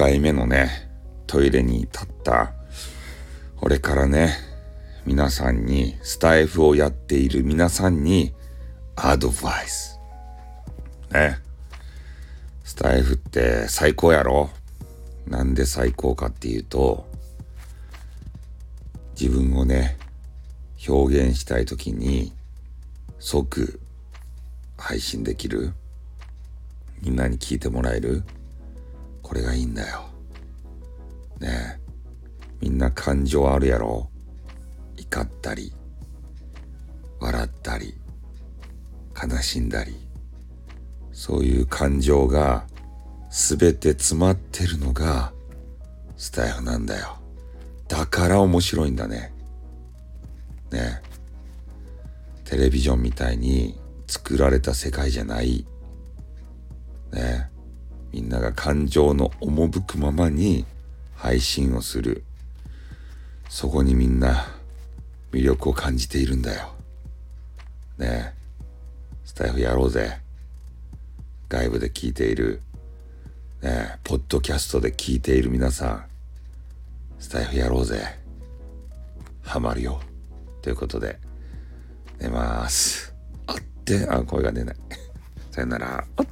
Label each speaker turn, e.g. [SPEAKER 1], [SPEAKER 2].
[SPEAKER 1] 回目のね、トイレに立った、俺からね、皆さんに、スタイフをやっている皆さんに、アドバイス。ね。スタイフって最高やろ？なんで最高かっていうと、自分をね、表現したい時に即配信できる？みんなに聞いてもらえる？これがいいんだよ。ねえ。みんな感情あるやろ？怒ったり、笑ったり、悲しんだり、そういう感情が全て詰まってるのがスタイフなんだよ。だから面白いんだね。ねテレビジョンみたいに作られた世界じゃない。ねみんなが感情の赴くままに配信をする。そこにみんな魅力を感じているんだよ。ねえスタイフやろうぜ。外部で聞いている、ねえポッドキャストで聞いている皆さん、スタイフやろうぜ。ハマるよ。ということで、寝ます。あって、あ、声が出ない。さよなら。あっ